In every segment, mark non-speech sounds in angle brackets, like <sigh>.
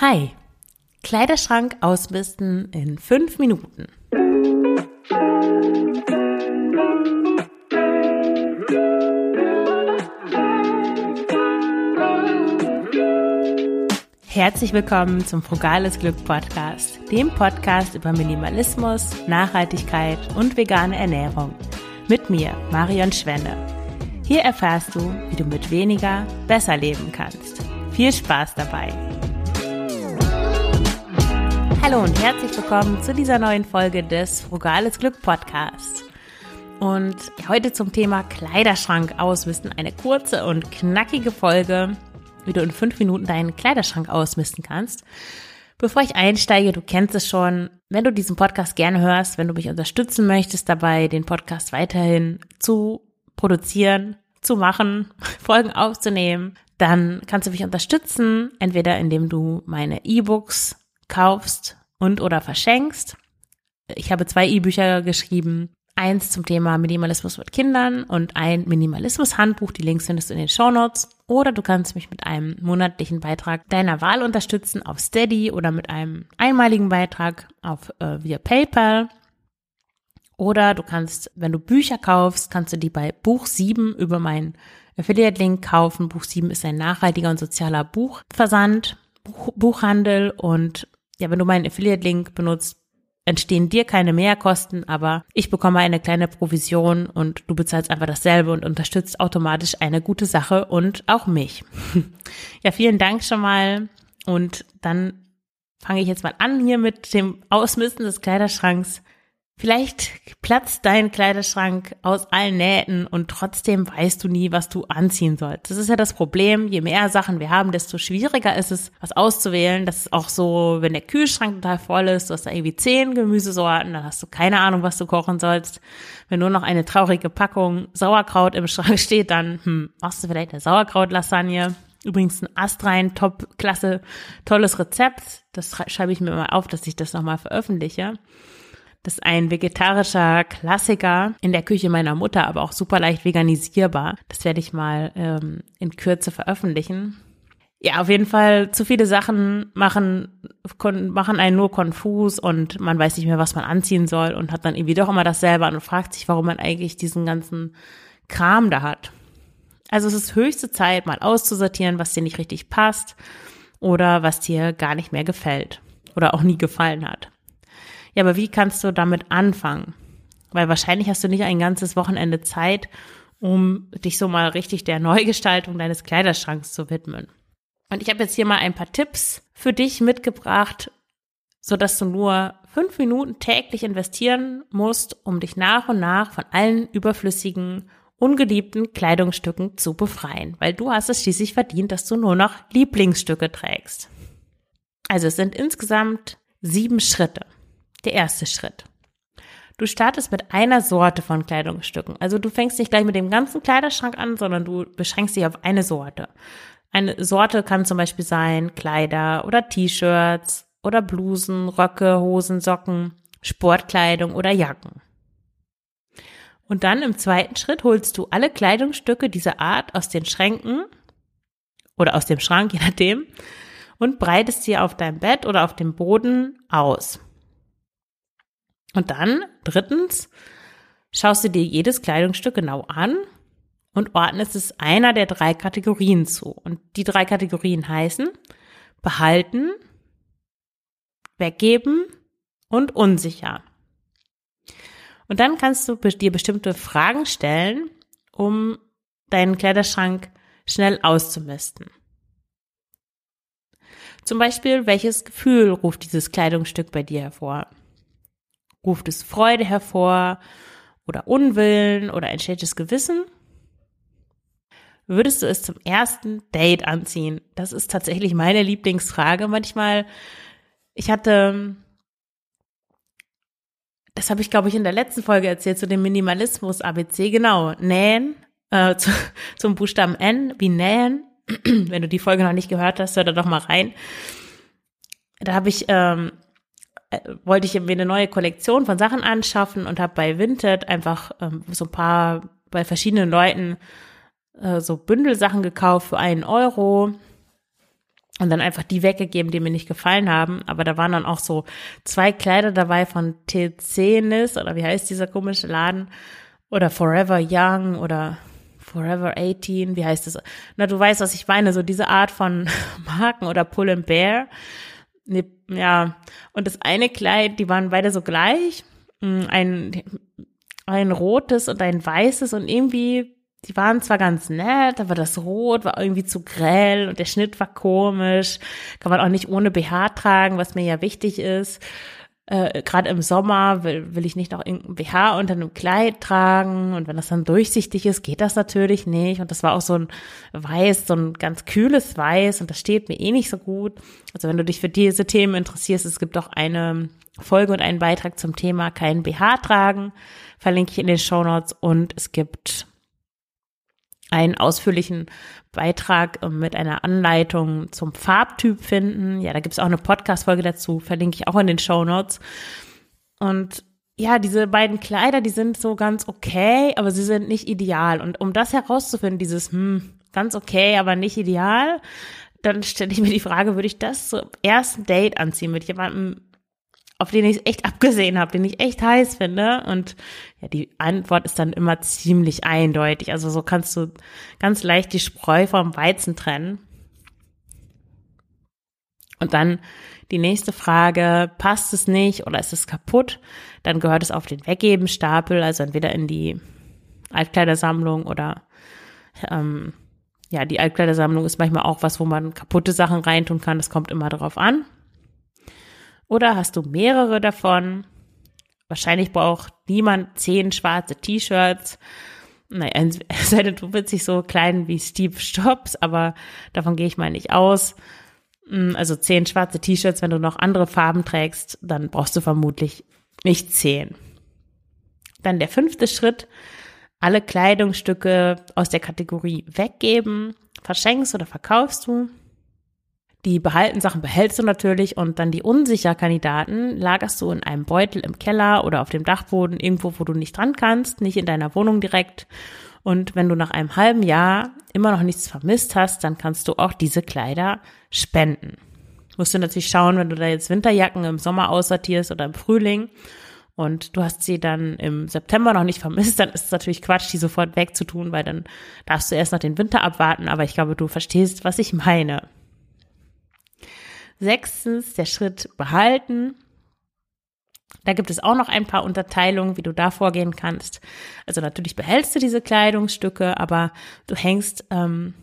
Hi, Kleiderschrank ausmisten in fünf Minuten. Herzlich willkommen zum Frugales Glück Podcast, dem Podcast über Minimalismus, Nachhaltigkeit und vegane Ernährung. Mit mir, Marion Schwenne. Hier erfährst du, wie du mit weniger besser leben kannst. Viel Spaß dabei! Hallo und herzlich willkommen zu dieser neuen Folge des Frugales Glück Podcasts. Und heute zum Thema Kleiderschrank ausmisten. Eine kurze und knackige Folge, wie du in fünf Minuten deinen Kleiderschrank ausmisten kannst. Bevor ich einsteige, du kennst es schon, wenn du diesen Podcast gerne hörst, wenn du mich unterstützen möchtest dabei, den Podcast weiterhin zu produzieren, zu machen, <laughs> Folgen aufzunehmen, dann kannst du mich unterstützen, entweder indem du meine E-Books kaufst und oder verschenkst. Ich habe zwei E-Bücher geschrieben. Eins zum Thema Minimalismus mit Kindern und ein Minimalismus-Handbuch. Die Links findest du in den Show Notes. Oder du kannst mich mit einem monatlichen Beitrag deiner Wahl unterstützen auf Steady oder mit einem einmaligen Beitrag auf äh, via PayPal. Oder du kannst, wenn du Bücher kaufst, kannst du die bei Buch 7 über meinen Affiliate-Link kaufen. Buch 7 ist ein nachhaltiger und sozialer Buchversand, Buch, Buchhandel und ja, wenn du meinen Affiliate-Link benutzt, entstehen dir keine Mehrkosten, aber ich bekomme eine kleine Provision und du bezahlst einfach dasselbe und unterstützt automatisch eine gute Sache und auch mich. <laughs> ja, vielen Dank schon mal und dann fange ich jetzt mal an hier mit dem Ausmisten des Kleiderschranks. Vielleicht platzt dein Kleiderschrank aus allen Nähten und trotzdem weißt du nie, was du anziehen sollst. Das ist ja das Problem. Je mehr Sachen wir haben, desto schwieriger ist es, was auszuwählen. Das ist auch so, wenn der Kühlschrank total voll ist, du hast da irgendwie zehn Gemüsesorten, dann hast du keine Ahnung, was du kochen sollst. Wenn nur noch eine traurige Packung Sauerkraut im <laughs> Schrank steht, dann hm, machst du vielleicht eine Sauerkraut-Lasagne. Übrigens ein astrein, top, klasse, tolles Rezept. Das schreibe ich mir mal auf, dass ich das nochmal veröffentliche. Ist ein vegetarischer Klassiker in der Küche meiner Mutter, aber auch super leicht veganisierbar. Das werde ich mal ähm, in Kürze veröffentlichen. Ja, auf jeden Fall zu viele Sachen machen, machen einen nur konfus und man weiß nicht mehr, was man anziehen soll und hat dann irgendwie doch immer dasselbe an und fragt sich, warum man eigentlich diesen ganzen Kram da hat. Also es ist höchste Zeit, mal auszusortieren, was dir nicht richtig passt oder was dir gar nicht mehr gefällt oder auch nie gefallen hat. Ja, aber wie kannst du damit anfangen? Weil wahrscheinlich hast du nicht ein ganzes Wochenende Zeit, um dich so mal richtig der Neugestaltung deines Kleiderschranks zu widmen. Und ich habe jetzt hier mal ein paar Tipps für dich mitgebracht, so dass du nur fünf Minuten täglich investieren musst, um dich nach und nach von allen überflüssigen, ungeliebten Kleidungsstücken zu befreien, weil du hast es schließlich verdient, dass du nur noch Lieblingsstücke trägst. Also es sind insgesamt sieben Schritte der erste Schritt. Du startest mit einer Sorte von Kleidungsstücken. Also du fängst nicht gleich mit dem ganzen Kleiderschrank an, sondern du beschränkst dich auf eine Sorte. Eine Sorte kann zum Beispiel sein Kleider oder T-Shirts oder Blusen, Röcke, Hosen, Socken, Sportkleidung oder Jacken. Und dann im zweiten Schritt holst du alle Kleidungsstücke dieser Art aus den Schränken oder aus dem Schrank, <laughs> je nachdem, und breitest sie auf deinem Bett oder auf dem Boden aus. Und dann, drittens, schaust du dir jedes Kleidungsstück genau an und ordnest es einer der drei Kategorien zu. Und die drei Kategorien heißen behalten, weggeben und unsicher. Und dann kannst du dir bestimmte Fragen stellen, um deinen Kleiderschrank schnell auszumisten. Zum Beispiel, welches Gefühl ruft dieses Kleidungsstück bei dir hervor? Ruft es Freude hervor oder Unwillen oder ein schlechtes Gewissen? Würdest du es zum ersten Date anziehen? Das ist tatsächlich meine Lieblingsfrage. Manchmal, ich hatte, das habe ich glaube ich in der letzten Folge erzählt, zu dem Minimalismus ABC, genau, nähen, äh, zu, zum Buchstaben N, wie nähen. Wenn du die Folge noch nicht gehört hast, hör da doch mal rein. Da habe ich ähm, äh, wollte ich mir eine neue Kollektion von Sachen anschaffen und habe bei Vinted einfach ähm, so ein paar bei verschiedenen Leuten äh, so Bündelsachen gekauft für einen Euro. und dann einfach die weggegeben, die mir nicht gefallen haben. Aber da waren dann auch so zwei Kleider dabei von Tezenis oder wie heißt dieser komische Laden? Oder Forever Young oder Forever 18, wie heißt das? Na, du weißt, was ich meine, so diese Art von <laughs> Marken oder Pull and Bear. Ja, und das eine Kleid, die waren beide so gleich. Mm, ein, ein rotes und ein weißes und irgendwie die waren zwar ganz nett, aber das Rot war irgendwie zu grell und der Schnitt war komisch. Kann man auch nicht ohne BH tragen, was mir ja wichtig ist. Äh, Gerade im Sommer will, will ich nicht noch irgendein BH unter einem Kleid tragen und wenn das dann durchsichtig ist, geht das natürlich nicht. Und das war auch so ein Weiß, so ein ganz kühles Weiß und das steht mir eh nicht so gut. Also wenn du dich für diese Themen interessierst, es gibt auch eine Folge und einen Beitrag zum Thema kein BH tragen, verlinke ich in den Show Notes und es gibt einen ausführlichen Beitrag äh, mit einer Anleitung zum Farbtyp finden. Ja, da gibt's auch eine Podcast-Folge dazu, verlinke ich auch in den Show Notes. Und ja, diese beiden Kleider, die sind so ganz okay, aber sie sind nicht ideal. Und um das herauszufinden, dieses, hm, ganz okay, aber nicht ideal, dann stelle ich mir die Frage, würde ich das zum ersten Date anziehen mit jemandem, auf den ich echt abgesehen habe, den ich echt heiß finde. Und ja, die Antwort ist dann immer ziemlich eindeutig. Also so kannst du ganz leicht die Spreu vom Weizen trennen. Und dann die nächste Frage, passt es nicht oder ist es kaputt? Dann gehört es auf den Weggebenstapel, also entweder in die Altkleidersammlung oder ähm, ja, die Altkleidersammlung ist manchmal auch was, wo man kaputte Sachen reintun kann. Das kommt immer darauf an. Oder hast du mehrere davon? Wahrscheinlich braucht niemand zehn schwarze T-Shirts. Naja, <laughs> es sei denn, du bist nicht so klein wie Steve Jobs, aber davon gehe ich mal nicht aus. Hm, also zehn schwarze T-Shirts, wenn du noch andere Farben trägst, dann brauchst du vermutlich nicht zehn. Dann der fünfte Schritt, alle Kleidungsstücke aus der Kategorie weggeben, verschenkst oder verkaufst du. Die behalten Sachen behältst du natürlich und dann die unsicher Kandidaten lagerst du in einem Beutel im Keller oder auf dem Dachboden, irgendwo, wo du nicht dran kannst, nicht in deiner Wohnung direkt. Und wenn du nach einem halben Jahr immer noch nichts vermisst hast, dann kannst du auch diese Kleider spenden. Musst du natürlich schauen, wenn du da jetzt Winterjacken im Sommer aussortierst oder im Frühling und du hast sie dann im September noch nicht vermisst, dann ist es natürlich Quatsch, die sofort wegzutun, weil dann darfst du erst noch den Winter abwarten. Aber ich glaube, du verstehst, was ich meine. Sechstens, der Schritt behalten. Da gibt es auch noch ein paar Unterteilungen, wie du da vorgehen kannst. Also natürlich behältst du diese Kleidungsstücke, aber du hängst, ähm,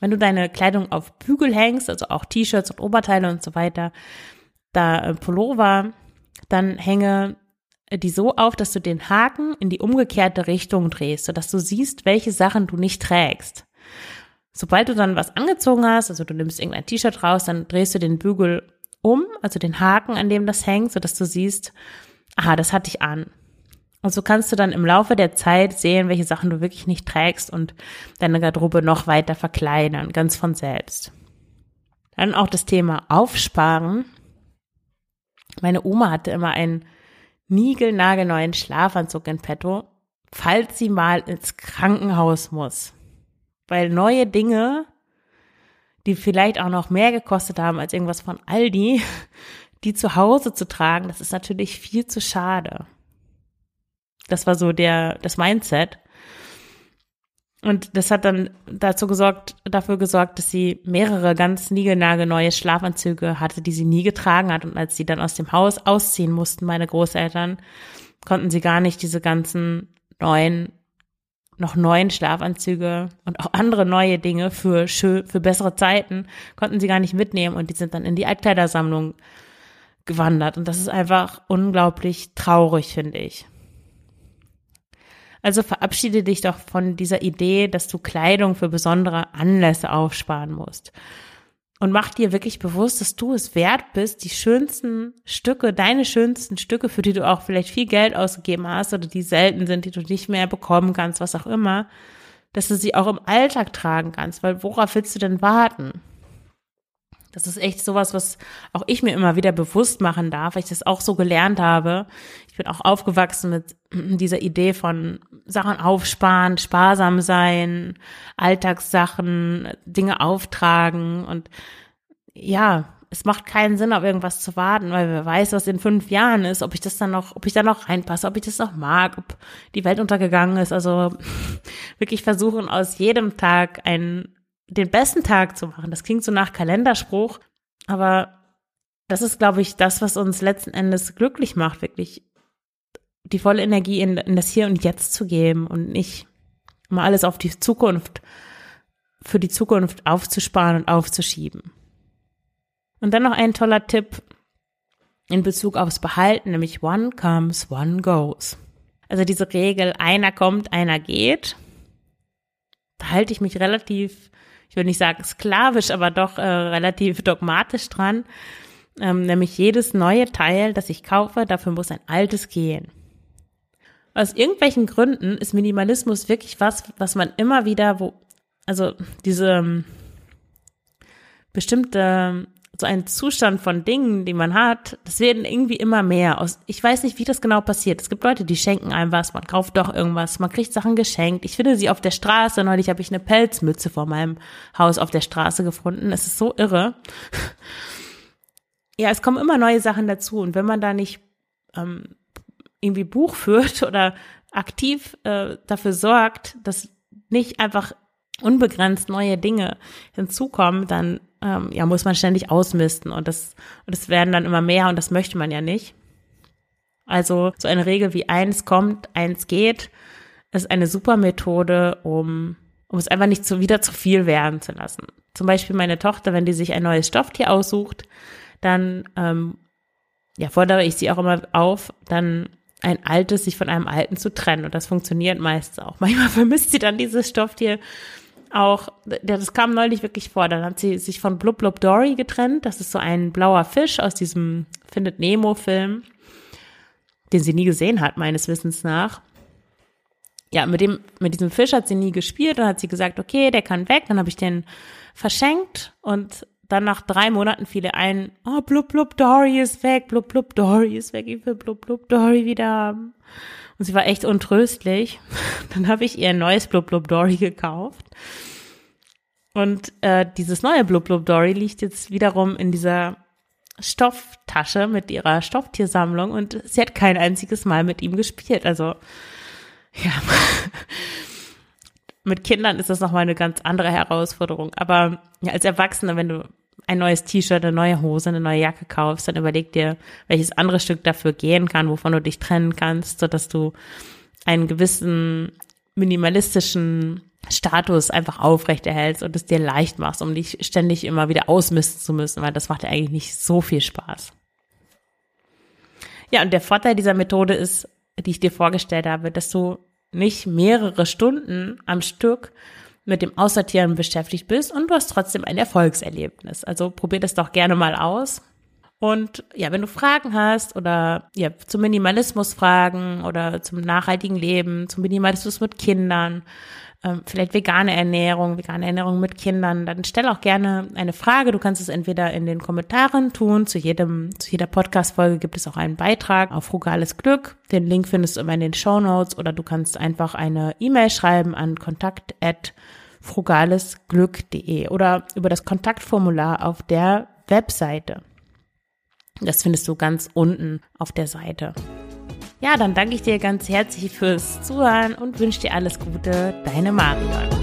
wenn du deine Kleidung auf Bügel hängst, also auch T-Shirts und Oberteile und so weiter, da äh, Pullover, dann hänge die so auf, dass du den Haken in die umgekehrte Richtung drehst, sodass du siehst, welche Sachen du nicht trägst. Sobald du dann was angezogen hast, also du nimmst irgendein T-Shirt raus, dann drehst du den Bügel um, also den Haken, an dem das hängt, sodass du siehst, aha, das hatte ich an. Und so kannst du dann im Laufe der Zeit sehen, welche Sachen du wirklich nicht trägst und deine Garderobe noch weiter verkleinern, ganz von selbst. Dann auch das Thema Aufsparen. Meine Oma hatte immer einen niegelnagelneuen Schlafanzug in petto, falls sie mal ins Krankenhaus muss weil neue Dinge, die vielleicht auch noch mehr gekostet haben als irgendwas von Aldi, <laughs> die zu Hause zu tragen, das ist natürlich viel zu schade. Das war so der, das Mindset. Und das hat dann dazu gesorgt, dafür gesorgt, dass sie mehrere ganz niegelnagelneue Schlafanzüge hatte, die sie nie getragen hat. Und als sie dann aus dem Haus ausziehen mussten, meine Großeltern, konnten sie gar nicht diese ganzen neuen noch neuen Schlafanzüge und auch andere neue Dinge für, für bessere Zeiten konnten sie gar nicht mitnehmen und die sind dann in die Altkleidersammlung gewandert. Und das ist einfach unglaublich traurig, finde ich. Also verabschiede dich doch von dieser Idee, dass du Kleidung für besondere Anlässe aufsparen musst und mach dir wirklich bewusst, dass du es wert bist, die schönsten Stücke, deine schönsten Stücke, für die du auch vielleicht viel Geld ausgegeben hast oder die selten sind, die du nicht mehr bekommen kannst, was auch immer, dass du sie auch im Alltag tragen kannst, weil worauf willst du denn warten? Das ist echt sowas, was auch ich mir immer wieder bewusst machen darf, weil ich das auch so gelernt habe. Ich bin auch aufgewachsen mit <clears throat> dieser Idee von Sachen aufsparen, sparsam sein, Alltagssachen, Dinge auftragen und ja, es macht keinen Sinn, auf irgendwas zu warten, weil wer weiß, was in fünf Jahren ist, ob ich das dann noch, ob ich da noch reinpasse, ob ich das noch mag, ob die Welt untergegangen ist. Also <laughs> wirklich versuchen, aus jedem Tag einen, den besten Tag zu machen. Das klingt so nach Kalenderspruch, aber das ist, glaube ich, das, was uns letzten Endes glücklich macht, wirklich die volle Energie in, in das Hier und Jetzt zu geben und nicht mal alles auf die Zukunft, für die Zukunft aufzusparen und aufzuschieben. Und dann noch ein toller Tipp in Bezug aufs Behalten, nämlich one comes, one goes. Also diese Regel, einer kommt, einer geht. Da halte ich mich relativ, ich will nicht sagen sklavisch, aber doch äh, relativ dogmatisch dran. Ähm, nämlich jedes neue Teil, das ich kaufe, dafür muss ein altes gehen. Aus irgendwelchen Gründen ist Minimalismus wirklich was, was man immer wieder, wo, also diese ähm, bestimmte so ein Zustand von Dingen, die man hat, das werden irgendwie immer mehr. Aus, ich weiß nicht, wie das genau passiert. Es gibt Leute, die schenken einem was, man kauft doch irgendwas, man kriegt Sachen geschenkt. Ich finde sie auf der Straße. Neulich habe ich eine Pelzmütze vor meinem Haus auf der Straße gefunden. Es ist so irre. Ja, es kommen immer neue Sachen dazu. Und wenn man da nicht ähm, irgendwie Buch führt <laughs> oder aktiv äh, dafür sorgt, dass nicht einfach unbegrenzt neue Dinge hinzukommen, dann ähm, ja, muss man ständig ausmisten und das, und das werden dann immer mehr und das möchte man ja nicht. Also so eine Regel wie eins kommt, eins geht, ist eine super Methode, um, um es einfach nicht zu, wieder zu viel werden zu lassen. Zum Beispiel meine Tochter, wenn die sich ein neues Stofftier aussucht, dann ähm, ja, fordere ich sie auch immer auf, dann ein altes sich von einem alten zu trennen. Und das funktioniert meist auch. <laughs> Manchmal vermisst sie dann dieses Stofftier auch, das kam neulich wirklich vor, dann hat sie sich von Blub Blub Dory getrennt. Das ist so ein blauer Fisch aus diesem Findet Nemo Film, den sie nie gesehen hat, meines Wissens nach. Ja, mit dem, mit diesem Fisch hat sie nie gespielt. Dann hat sie gesagt, okay, der kann weg. Dann habe ich den verschenkt und dann nach drei Monaten fiel ihr ein, oh, Blub Blub Dory ist weg, Blub Blub Dory ist weg, ich will Blub Blub Dory wieder haben. Und sie war echt untröstlich. <laughs> Dann habe ich ihr ein neues Blub Blub Dory gekauft. Und äh, dieses neue Blub Blub Dory liegt jetzt wiederum in dieser Stofftasche mit ihrer Stofftiersammlung und sie hat kein einziges Mal mit ihm gespielt. Also ja, <laughs> mit Kindern ist das nochmal eine ganz andere Herausforderung. Aber ja, als Erwachsene, wenn du ein neues T-Shirt, eine neue Hose, eine neue Jacke kaufst, dann überleg dir, welches andere Stück dafür gehen kann, wovon du dich trennen kannst, so dass du einen gewissen minimalistischen Status einfach aufrechterhältst und es dir leicht machst, um dich ständig immer wieder ausmisten zu müssen, weil das macht dir eigentlich nicht so viel Spaß. Ja, und der Vorteil dieser Methode ist, die ich dir vorgestellt habe, dass du nicht mehrere Stunden am Stück mit dem Aussortieren beschäftigt bist und du hast trotzdem ein Erfolgserlebnis. Also probier das doch gerne mal aus. Und ja, wenn du Fragen hast oder ja, zum Minimalismus Fragen oder zum nachhaltigen Leben, zum Minimalismus mit Kindern, ähm, vielleicht vegane Ernährung, vegane Ernährung mit Kindern, dann stell auch gerne eine Frage. Du kannst es entweder in den Kommentaren tun. Zu jedem, zu jeder Podcast-Folge gibt es auch einen Beitrag auf Frugales Glück. Den Link findest du immer in den Show Notes oder du kannst einfach eine E-Mail schreiben an kontakt@frugalesglück.de oder über das Kontaktformular auf der Webseite. Das findest du ganz unten auf der Seite. Ja, dann danke ich dir ganz herzlich fürs Zuhören und wünsche dir alles Gute. Deine Marion.